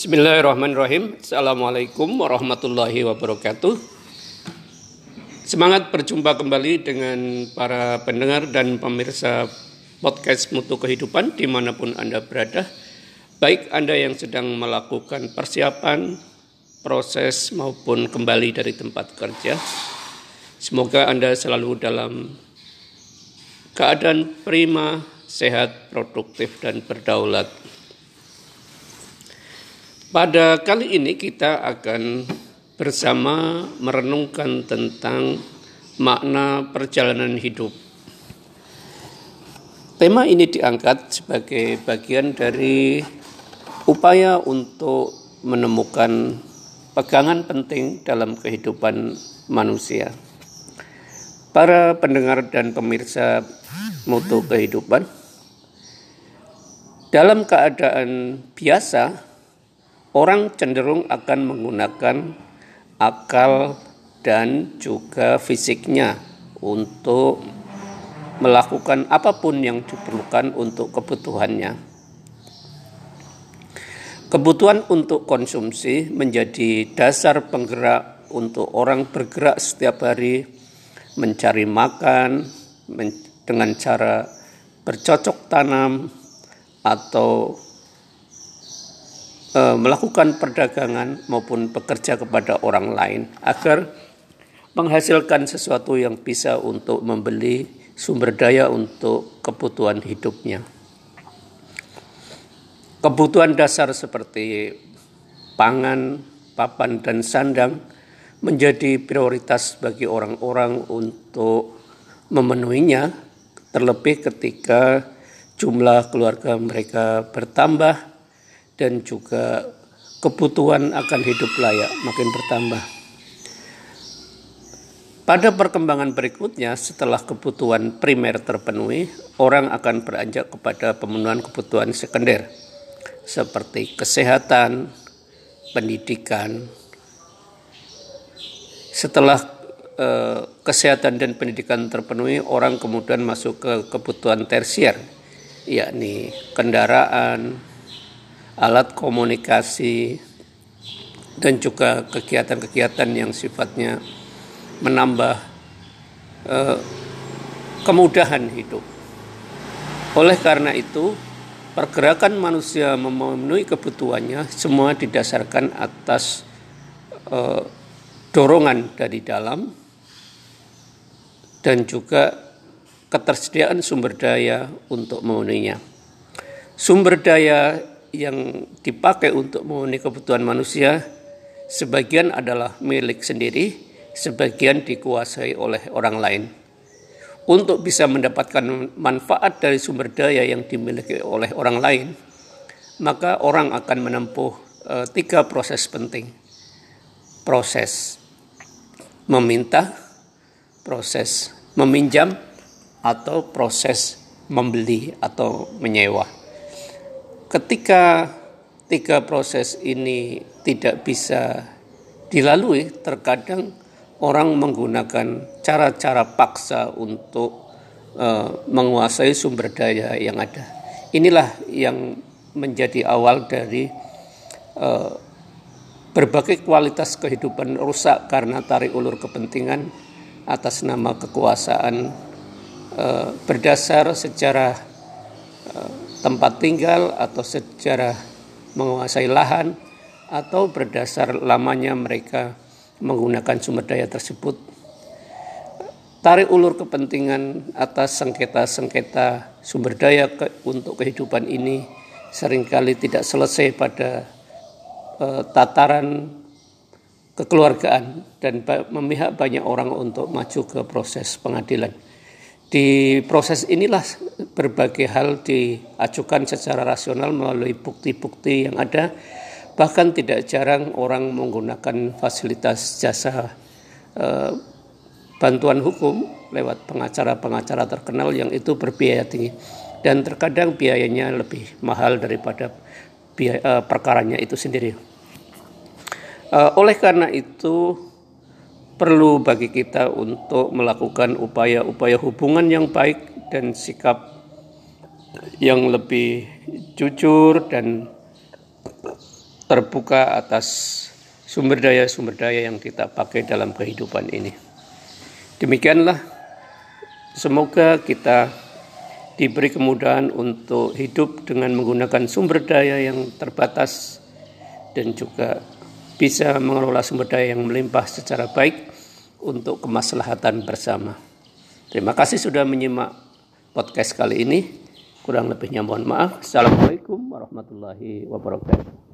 Bismillahirrahmanirrahim. Assalamualaikum warahmatullahi wabarakatuh. Semangat berjumpa kembali dengan para pendengar dan pemirsa podcast Mutu Kehidupan di mana pun Anda berada. Baik Anda yang sedang melakukan persiapan, proses maupun kembali dari tempat kerja. Semoga Anda selalu dalam keadaan prima, sehat, produktif, dan berdaulat. Pada kali ini kita akan bersama merenungkan tentang makna perjalanan hidup. Tema ini diangkat sebagai bagian dari upaya untuk menemukan pegangan penting dalam kehidupan manusia. Para pendengar dan pemirsa mutu kehidupan, dalam keadaan biasa, orang cenderung akan menggunakan akal dan juga fisiknya untuk melakukan apa pun yang diperlukan untuk kebutuhannya. Kebutuhan untuk konsumsi menjadi dasar penggerak untuk orang bergerak setiap hari mencari makan dengan cara bercocok tanam atau e, melakukan perdagangan maupun bekerja kepada orang lain agar menghasilkan sesuatu yang bisa untuk membeli sumber daya untuk kebutuhan hidupnya. Kebutuhan dasar seperti pangan, papan, dan sandang menjadi prioritas bagi orang-orang untuk memenuhinya, terlebih ketika jumlah keluarga mereka bertambah dan juga kebutuhan akan hidup layak makin bertambah. Pada perkembangan berikutnya, setelah kebutuhan primer terpenuhi, orang akan beranjak kepada pemenuhan kebutuhan sekunder, seperti kesehatan, pendidikan. Setelah eh, kesehatan dan pendidikan terpenuhi, orang kemudian masuk ke kebutuhan tersier, yakni kendaraan, alat komunikasi, dan juga kegiatan-kegiatan yang sifatnya menambah eh, kemudahan hidup. Oleh karena itu, pergerakan manusia memenuhi kebutuhannya semua didasarkan atas eh, dorongan dari dalam dan juga ketersediaan sumber daya untuk memenuhinya. Sumber daya yang dipakai untuk memenuhi kebutuhan manusia sebagian adalah milik sendiri, sebagian dikuasai oleh orang lain. Untuk bisa mendapatkan manfaat dari sumber daya yang dimiliki oleh orang lain, maka orang akan menempuh e, tiga proses penting. Proses meminta, proses meminjam, atau proses membeli atau menyewa. Ketika tiga proses ini tidak bisa dilalui, terkadang orang menggunakan cara-cara paksa untuk uh, menguasai sumber daya yang ada. Inilah yang menjadi awal dari uh, berbagai kualitas kehidupan rusak karena tarik ulur kepentingan atas nama kekuasaan uh, berdasar secara tempat tinggal atau sejarah menguasai lahan atau berdasar lamanya mereka menggunakan sumber daya tersebut. Tarik ulur kepentingan atas sengketa-sengketa sumber daya ke, untuk kehidupan ini sering kali tidak selesai pada uh, tataran kekeluargaan dan memihak banyak orang untuk maju ke proses pengadilan. Di proses inilah berbagai hal diajukan secara rasional melalui bukti-bukti yang ada. Bahkan tidak jarang orang menggunakan fasilitas jasa eh, bantuan hukum lewat pengacara-pengacara terkenal yang itu berbiaya tinggi dan terkadang biayanya lebih mahal daripada biaya, eh, perkaranya itu sendiri. Eh, oleh karena itu perlu bagi kita untuk melakukan upaya-upaya hubungan yang baik dan sikap yang lebih jujur dan terbuka atas sumber daya-sumber daya yang kita pakai dalam kehidupan ini. Demikianlah semoga kita diberi kemudahan untuk hidup dengan menggunakan sumber daya yang terbatas dan juga bisa mengelola sumber daya yang melimpah secara baik untuk kemaslahatan bersama. Terima kasih sudah menyimak podcast kali ini. Kurang lebihnya mohon maaf. Assalamualaikum warahmatullahi wabarakatuh.